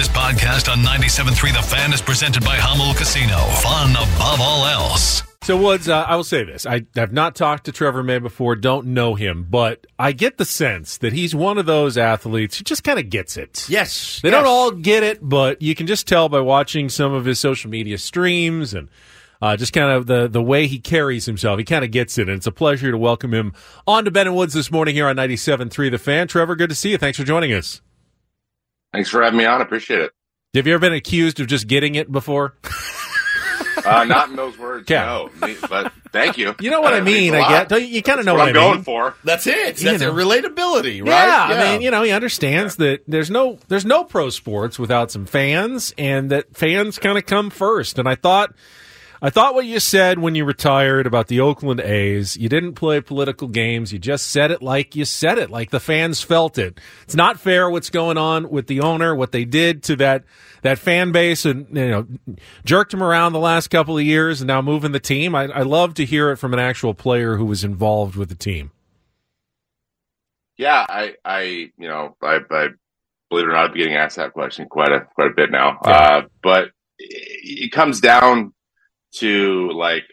This podcast on 97.3 The Fan is presented by Jamul Casino. Fun above all else. So, Woods, uh, I will say this. I have not talked to Trevor May before, don't know him, but I get the sense that he's one of those athletes who just kind of gets it. Yes. They yes. don't all get it, but you can just tell by watching some of his social media streams and uh, just kind of the, the way he carries himself. He kind of gets it, and it's a pleasure to welcome him on to Ben and Woods this morning here on 97.3 The Fan. Trevor, good to see you. Thanks for joining us. Thanks for having me on. Appreciate it. Have you ever been accused of just getting it before? Uh, not in those words, Yeah. no. Me- But thank you. You know what I mean, I lot. get. Don't you, you kind of know What what, I'm I mean. going for. That's it. You That's know. a relatability, right? Yeah, I mean, you know, he understands that there's no there's no pro sports without some fans, and that fans kind of come first. And I thought, I thought what you said when you retired about the Oakland A's, you didn't play political games. You just said it like you said it, like the fans felt it. It's not fair what's going on with the owner, what they did to that that fan base, and you know, jerked him around the last couple of years, and now moving the team. I, I love to hear it from an actual player who was involved with the team. Yeah, I, I, you know, I, I believe it or not, I've been getting asked that question quite a quite a bit now. Yeah. Uh, but it comes down to like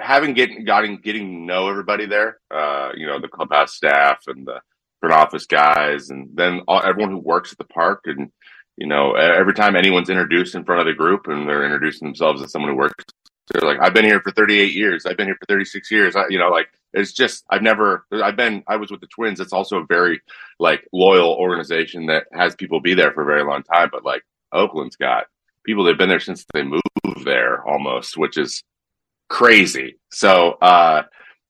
having getting gotten getting to know everybody there. Uh, you know, the clubhouse staff and the front office guys, and then all, everyone who works at the park. And you know, every time anyone's introduced in front of the group, and they're introducing themselves as someone who works, they're like, "I've been here for 38 years. I've been here for 36 years." I, you know, like it's just I've never I've been I was with the Twins. It's also a very like loyal organization that has people be there for a very long time. But like Oakland's got people that've been there since they moved there almost, which is crazy. So uh,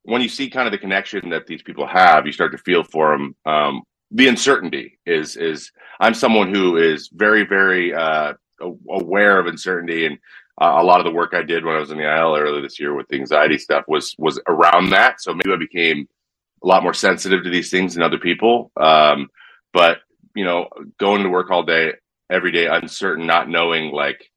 when you see kind of the connection that these people have, you start to feel for them. Um, the uncertainty is is I'm someone who is very very uh, aware of uncertainty and. Uh, a lot of the work I did when I was in the IL earlier this year with the anxiety stuff was was around that. So maybe I became a lot more sensitive to these things than other people. Um, but you know, going to work all day, every day, uncertain, not knowing like,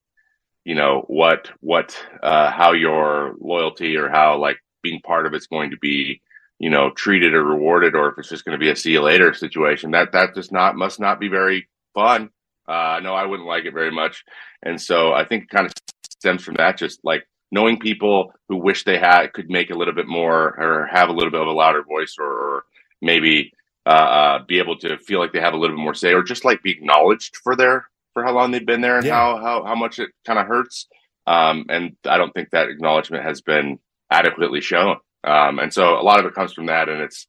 you know, what what uh, how your loyalty or how like being part of it's going to be, you know, treated or rewarded, or if it's just going to be a see you later situation. That that just not must not be very fun. Uh, no, I wouldn't like it very much. And so I think it kind of stems from that, just like knowing people who wish they had could make a little bit more or have a little bit of a louder voice or, or maybe uh, uh, be able to feel like they have a little bit more say or just like be acknowledged for their for how long they've been there and Yeah. how, how how much it kind of hurts. Um, and I don't think that acknowledgement has been adequately shown. Um, and so a lot of it comes from that, and it's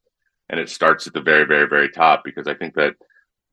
and it starts at the very very very top because I think that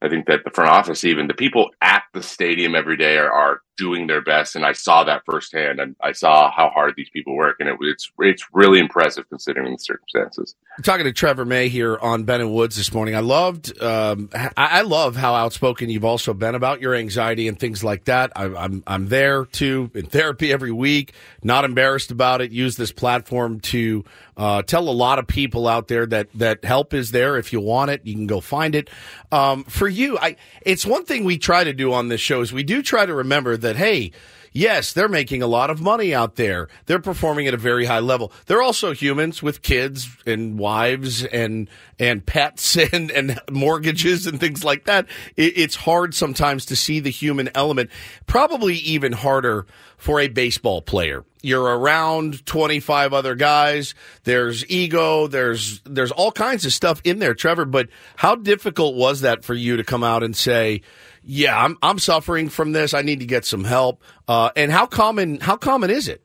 I think that the front office, even the people at the stadium every day, are, are doing their best, and I saw that firsthand, and I saw how hard these people work, and it, it's it's really impressive considering the circumstances. I'm talking to Trevor May here on Ben and Woods this morning. I loved, um, I, love how outspoken you've also been about your anxiety and things like that. I, I'm I'm there too in therapy every week. Not embarrassed about it. Use this platform to uh, tell a lot of people out there that that help is there. If you want it, you can go find it. Um, for you, I it's one thing we try to do on this show is we do try to remember that hey. Yes, they're making a lot of money out there. They're performing at a very high level. They're also humans with kids and wives and and pets and and mortgages and things like that. It, it's hard sometimes to see the human element. Probably even harder for a baseball player. You're around 25 other guys. There's ego. There's there's all kinds of stuff in there, Trevor. But how difficult was that for you to come out and say, "Yeah, I'm I'm suffering from this. I need to get some help." Uh, and how common how common is it?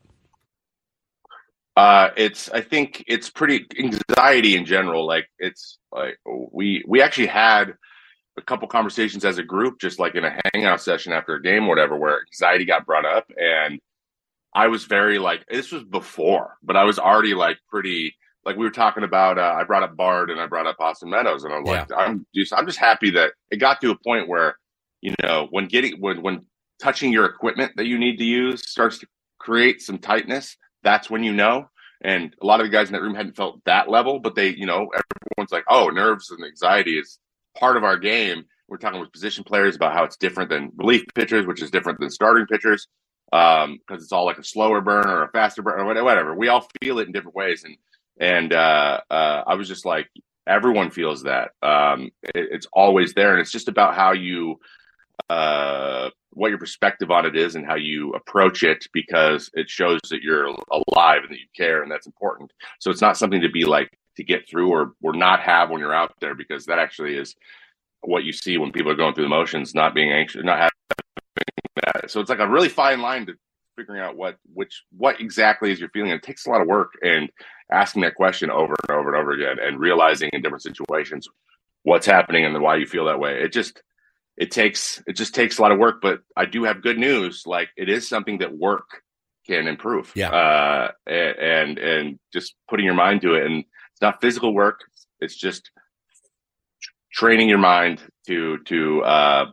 Uh, it's I think it's pretty anxiety in general. Like it's like we we actually had a couple conversations as a group, just like in a hangout session after a game, or whatever, where anxiety got brought up, and I was very like this was before, but I was already like pretty like we were talking about. Uh, I brought up Bard and I brought up Austin Meadows, and I'm like, yeah. I'm just I'm just happy that it got to a point where you know when getting when when touching your equipment that you need to use starts to create some tightness that's when you know. And a lot of the guys in that room hadn't felt that level, but they, you know, everyone's like, oh, nerves and anxiety is part of our game. We're talking with position players about how it's different than relief pitchers, which is different than starting pitchers, because um, it's all like a slower burn or a faster burn or whatever. We all feel it in different ways, and and uh, uh, I was just like, everyone feels that. Um, it, it's always there, and it's just about how you uh, what your perspective on it is and how you approach it because it shows that you're alive and that you care and that's important. So it's not something to be like to get through or or not have when you're out there because that actually is what you see when people are going through the motions, not being anxious, not having that. So it's like a really fine line to figuring out what which what exactly is your feeling. It takes a lot of work and asking that question over and over and over again and realizing in different situations what's happening and why you feel that way. It just it takes it just takes a lot of work but i do have good news. Like it is something that work can improve. Yeah. Uh and and just putting your mind to it and it's not physical work. It's just training your mind to to uh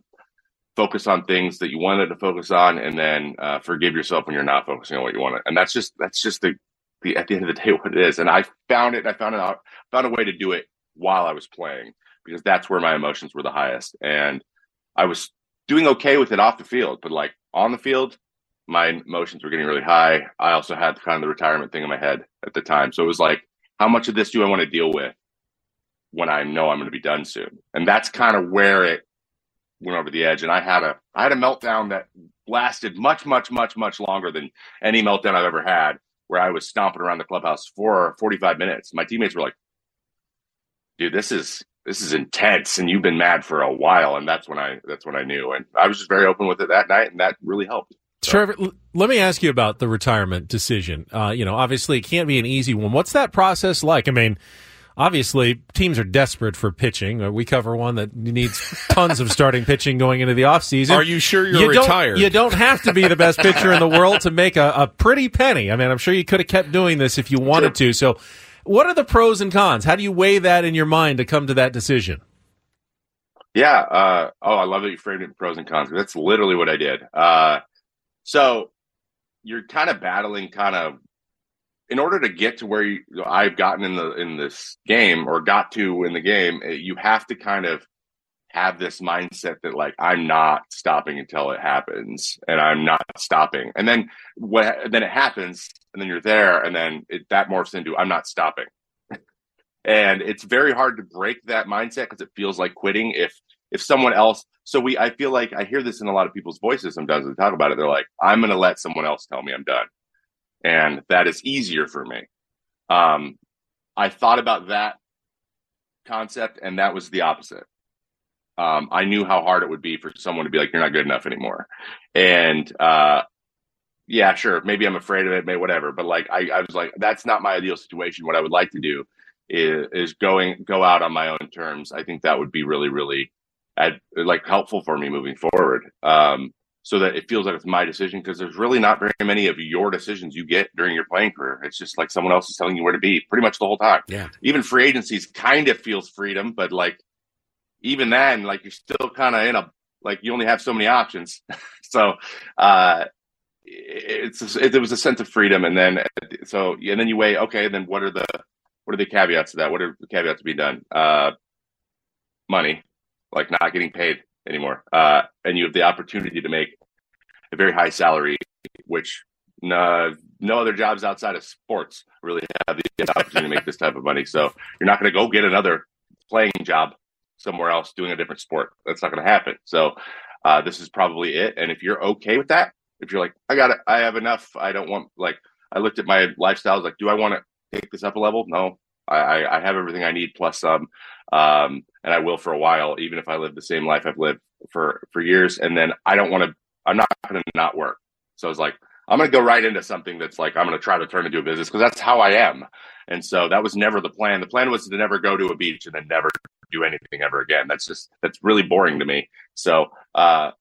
focus on things that you wanted to focus on and then uh, forgive yourself when you're not focusing on what you want and that's just that's just the, the at the end of the day what it is. And i found it i found it out found a way to do it while i was playing because that's where my emotions were the highest. And I was doing okay with it off the field, but like on the field, my emotions were getting really high. I also had kind of the retirement thing in my head at the time. So it was like, how much of this do I want to deal with when I know I'm going to be done soon? And that's kind of where it went over the edge. And I had a I had a meltdown that lasted much, much, much, much longer than any meltdown I've ever had, where I was stomping around the clubhouse for 45 minutes. My teammates were like, dude, this is this is intense and you've been mad for a while and that's when i that's when i knew and i was just very open with it that night and that really helped so. Trevor, let me ask you about the retirement decision. Uh, you know, obviously it can't be an easy one. What's that process like? I mean, obviously teams are desperate for pitching. Uh, we cover one that needs tons of starting pitching going into the offseason. Are you sure you're you retired? Don't, you don't have to be the best pitcher in the world to make a, a pretty penny. I mean, I'm sure you could have kept doing this if you wanted sure. to. So what are the pros and cons? How do you weigh that in your mind to come to that decision? Yeah. Uh, oh, I love that you framed it pros and cons. That's literally what I did. Uh, so you're kind of battling, kind of, in order to get to where you, I've gotten in the in this game or got to in the game, eh, you have to kind of have this mindset that like I'm not stopping until it happens and I'm not stopping. And then what then it happens and then you're there and then it, that morphs into I'm not stopping. and it's very hard to break that mindset because it feels like quitting if if someone else so we I feel like I hear this in a lot of people's voices sometimes they talk about it they're like I'm going to let someone else tell me I'm done. And that is easier for me. Um I thought about that concept and that was the opposite um, I knew how hard it would be for someone to be like, "You're not good enough anymore," and uh, yeah, sure, maybe I'm afraid of it, maybe whatever, but like I, I was like, that's not my ideal situation. What I would like to do is, is going go out on my own terms. I think that would be really, really like helpful for me moving forward. Um, so that it feels like it's my decision because there's really not very many of your decisions you get during your playing career. It's just like someone else is telling you where to be pretty much the whole time. Yeah. Even free agencies kind of feels freedom, but like even then, like you're still kind of in a like you only have so many options. so uh, it's it, was a sense of freedom, and then so and then you weigh okay, then what are the what are the caveats to that? What are the caveats to be done? Uh, money, like not getting paid anymore, uh, and you have the opportunity to make a very high salary, which no, no other jobs outside of sports really have the opportunity to make this type of money. So you're not going to go get another playing job somewhere else doing a different sport. That's not going to happen. So uh, this is probably it. And if you're okay with that, if you're like, I got it, I have enough. I don't want like I looked at my lifestyle. I was like, do I want to take this up a level? No, I, I have everything I need plus some, um, and I will for a while, even if I live the same life I've lived for for years. And then I don't want to. I'm not going to not work. So I was like, I'm going to go right into something that's like I'm going to try to turn into a business because that's how I am. And so that was never the plan. The plan was to never go to a beach and then never do anything ever again. That's just that's really boring to me. So uh,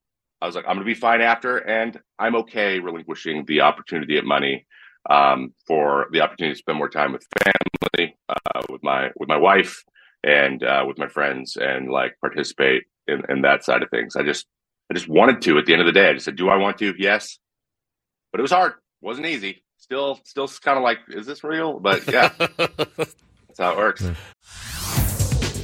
I was like, I'm going to be fine after, and I'm okay relinquishing the opportunity at money um, for the opportunity to spend more time with family, uh, with my with my wife, and uh, with my friends, and like participate in, in that side of things. I just I just wanted to. At the end of the day, I just said, "Do I want to?" Yes, but it was hard. Wasn't easy. Still, still kind of like, is this real? But yeah, that's how it works.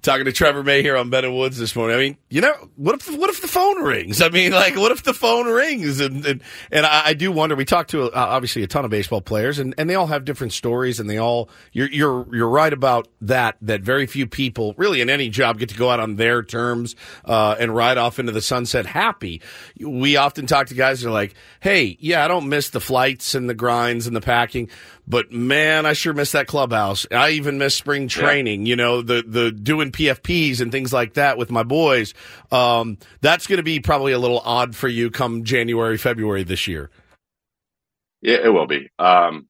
Talking to Trevor May here on Ben and Woods this morning. I mean, you know, what if what if the phone rings? I mean, like, what if the phone rings? And and, and I, I do wonder. We talked to uh, obviously a ton of baseball players, and, and they all have different stories, and they all you're you're you're right about that. That very few people, really, in any job, get to go out on their terms uh, and ride off into the sunset happy. We often talk to guys that are like, "Hey, yeah, I don't miss the flights and the grinds and the packing." But man, I sure miss that clubhouse. I even miss spring training. Yeah. You know, the the doing PFPs and things like that with my boys. Um, that's going to be probably a little odd for you come January, February this year. Yeah, it will be. Um,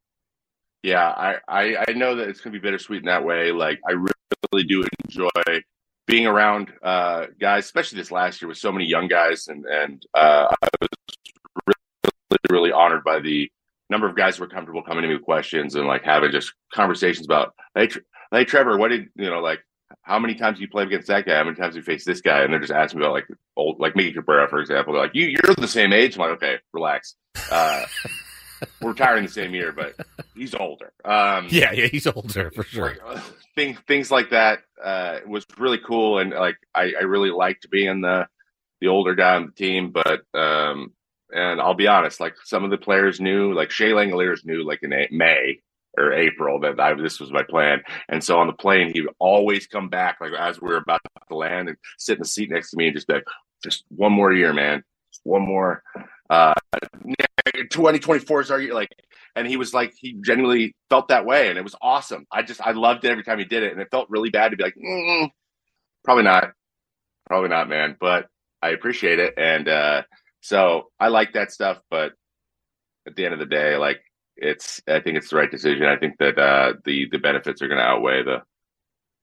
yeah, I, I, I know that it's going to be bittersweet in that way. Like, I really do enjoy being around uh, guys, especially this last year with so many young guys, and and uh, I was really really honored by the number of guys who were comfortable coming to me with questions and like having just conversations about, hey, hey, Trevor, what did you know, like, how many times you played against that guy? How many times you faced this guy? And they're just asking me about like old, like Miggy Cabrera, for example. They're like, you, you're the same age. I'm like, okay, relax. Uh, we're retiring the same year, but he's older. Um, yeah, yeah, he's older for sure. Like, things, things like that uh, was really cool, and like I, I really liked being the the older guy on the team. But um, and I'll be honest, like some of the players knew, like Shea Langeliers knew, like in May or April, that I, this was my plan. And so on the plane, he would always come back, like as we were about to land, and sit in the seat next to me and just like, just one more year, man, one more. Uh, 2024 is our year, like, and he was like, he genuinely felt that way, and it was awesome. I just, I loved it every time he did it, and it felt really bad to be like, mm, probably not, probably not, man, but I appreciate it, and uh, so I like that stuff, but at the end of the day, like it's I think it's the right decision. I think that uh, the the benefits are going to outweigh the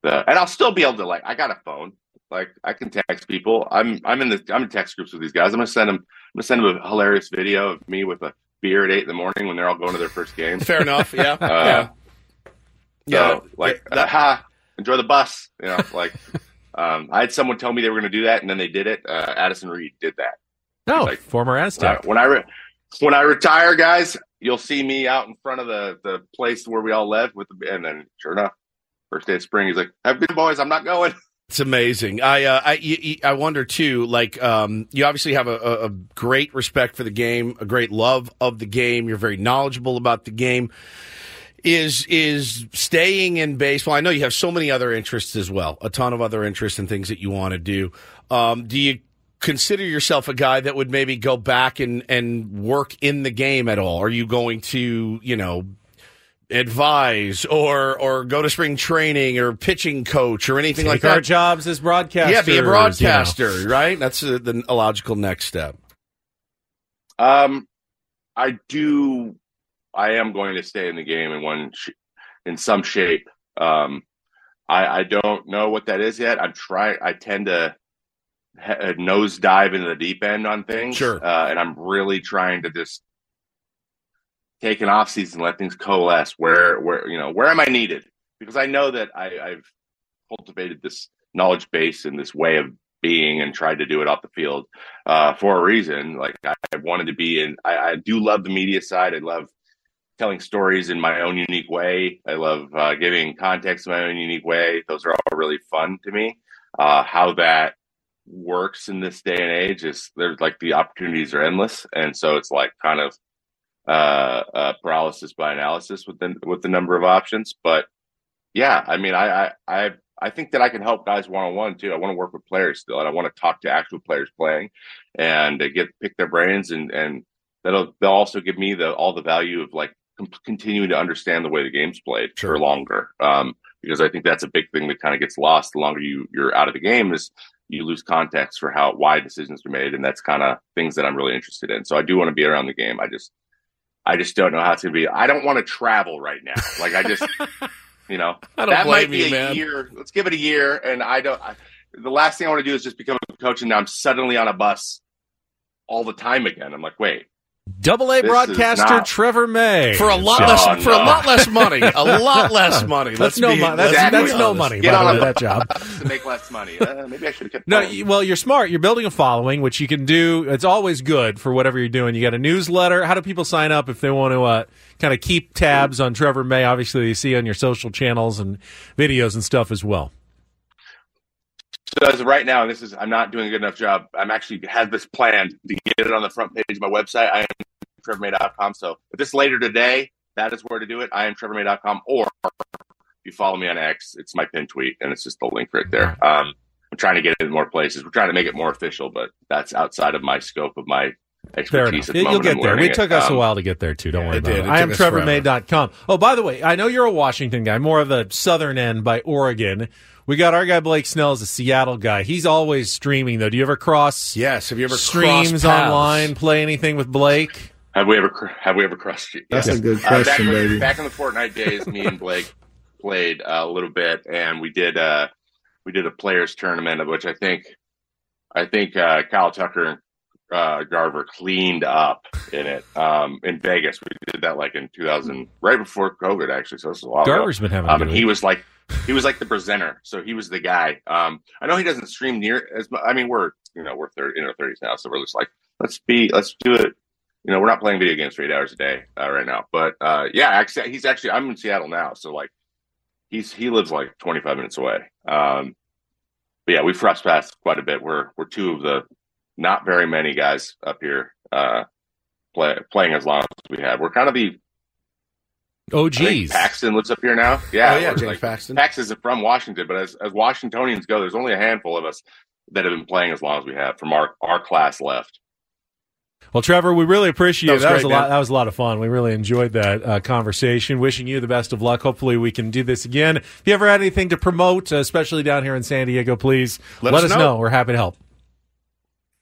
the, and I'll still be able to like I got a phone, like I can text people. I'm I'm in the I'm in text groups with these guys. I'm gonna send them I'm gonna send them a hilarious video of me with a beer at eight in the morning when they're all going to their first game. Fair enough. Yeah. Uh, yeah. So, yeah. Like that, uh, enjoy the bus. You know, like um, I had someone tell me they were going to do that, and then they did it. Uh, Addison Reed did that. No, like, former Aztec. Uh, when I re- when I retire, guys, you'll see me out in front of the the place where we all live with the and then sure enough, first day of spring, he's like, "Have good boys, I'm not going." It's amazing. I uh, I I wonder too. Like, um, you obviously have a, a great respect for the game, a great love of the game. You're very knowledgeable about the game. Is is staying in baseball? I know you have so many other interests as well, a ton of other interests and things that you want to do. Um, do you consider yourself a guy that would maybe go back and, and work in the game at all? Are you going to, you know, advise or or go to spring training or pitching coach or anything Take like that? Our jobs as broadcasters. Yeah, be a broadcaster, you know. right? That's a, the a logical next step. Um, I do. I am going to stay in the game in one, sh- in some shape. Um, I, I don't know what that is yet. I'm trying. I tend to a nose dive into the deep end on things. Sure. Uh, and I'm really trying to just take an off season, let things coalesce. Where, where, you know, where am I needed? Because I know that I, I've cultivated this knowledge base and this way of being and tried to do it off the field uh, for a reason. Like I, I wanted to be in, I, I, do love the media side. I love telling stories in my own unique way. I love uh, giving context in my own unique way. Those are all really fun to me. Uh, how that works in this day and age is there's like the opportunities are endless, and so it's like kind of uh, uh, paralysis by analysis with the with the number of options. But yeah, I mean, I I I, I think that I can help guys one on one too. I want to work with players still, and I want to talk to actual players playing and uh, get pick their brains, and and that'll they'll also give me the all the value of like continuing to understand the way the game's played sure. for longer. Um, because I think that's a big thing that kind of gets lost the longer you you're out of the game is you lose context for how why decisions are made, and that's kind of things that I'm really interested in. So I do want to be around the game. I just I just don't know how it's going to be. I don't want to travel right now. Like I just, you know, that might be you, a man. year. Let's give it a year. And I don't. I, the last thing I want to do is just become a coach, and now I'm suddenly on a bus all the time again. I'm like, wait, Double A broadcaster not... Trevor May for a lot oh, less no. for a lot less money. A lot less money. That's no money. That's, exactly that's no money. Get on that job to make less money. Uh, maybe I should have kept. No, well, you're smart. You're building a following, which you can do. It's always good for whatever you're doing. You got a newsletter. How do people sign up if they want to uh, kind of keep tabs on Trevor May? Obviously, you see on your social channels and videos and stuff as well. So as of right now, this is I'm not doing a good enough job. I'm actually had this planned to get it on the front page of my website. I am trevormay.com. So if this later today, that is where to do it. I am trevormay.com. Or if you follow me on X, it's my pin tweet and it's just the link right there. Um, I'm trying to get it in more places. We're trying to make it more official, but that's outside of my scope of my expertise. You'll get there. It took us um, a while to get there too. Don't worry about it. it. I am trevormay.com. Oh, by the way, I know you're a Washington guy, more of the southern end by Oregon. We got our guy Blake Snell as a Seattle guy. He's always streaming though. Do you ever cross? Yes. Have you ever streams online? Play anything with Blake? Have we ever have we ever crossed? That's yes. a good question, uh, back, baby. Back in the Fortnite days, me and Blake played uh, a little bit, and we did uh, we did a players tournament, of which I think I think uh, Kyle Tucker uh, Garver cleaned up in it um, in Vegas. We did that like in 2000, right before COVID, actually. So this is a while. Garver's ago. been having. Um, and he was like, he was like the presenter, so he was the guy. Um, I know he doesn't stream near as. I mean, we're you know we're 30, in our thirties now, so we're just like, let's be, let's do it. You know, we're not playing video games for eight hours a day uh, right now, but uh, yeah, actually, he's actually. I'm in Seattle now, so like, he's he lives like 25 minutes away. Um, but yeah, we've crossed quite a bit. We're we're two of the not very many guys up here uh, play, playing as long as we have. We're kind of the Oh, geez. Paxton lives up here now. Yeah, oh, yeah, James like, Paxton. Paxton's from Washington, but as, as Washingtonians go, there's only a handful of us that have been playing as long as we have from our, our class left. Well, Trevor, we really appreciate that. Was that great, was a man. lot. That was a lot of fun. We really enjoyed that uh, conversation. Wishing you the best of luck. Hopefully, we can do this again. If you ever had anything to promote, uh, especially down here in San Diego, please let, let us, know. know. We're happy to help.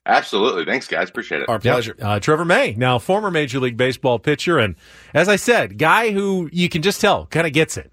Absolutely. Thanks, guys. Appreciate it. Our pleasure. Yep. Uh, Trevor May, now former Major League Baseball pitcher, and as I said, guy who you can just tell kind of gets it.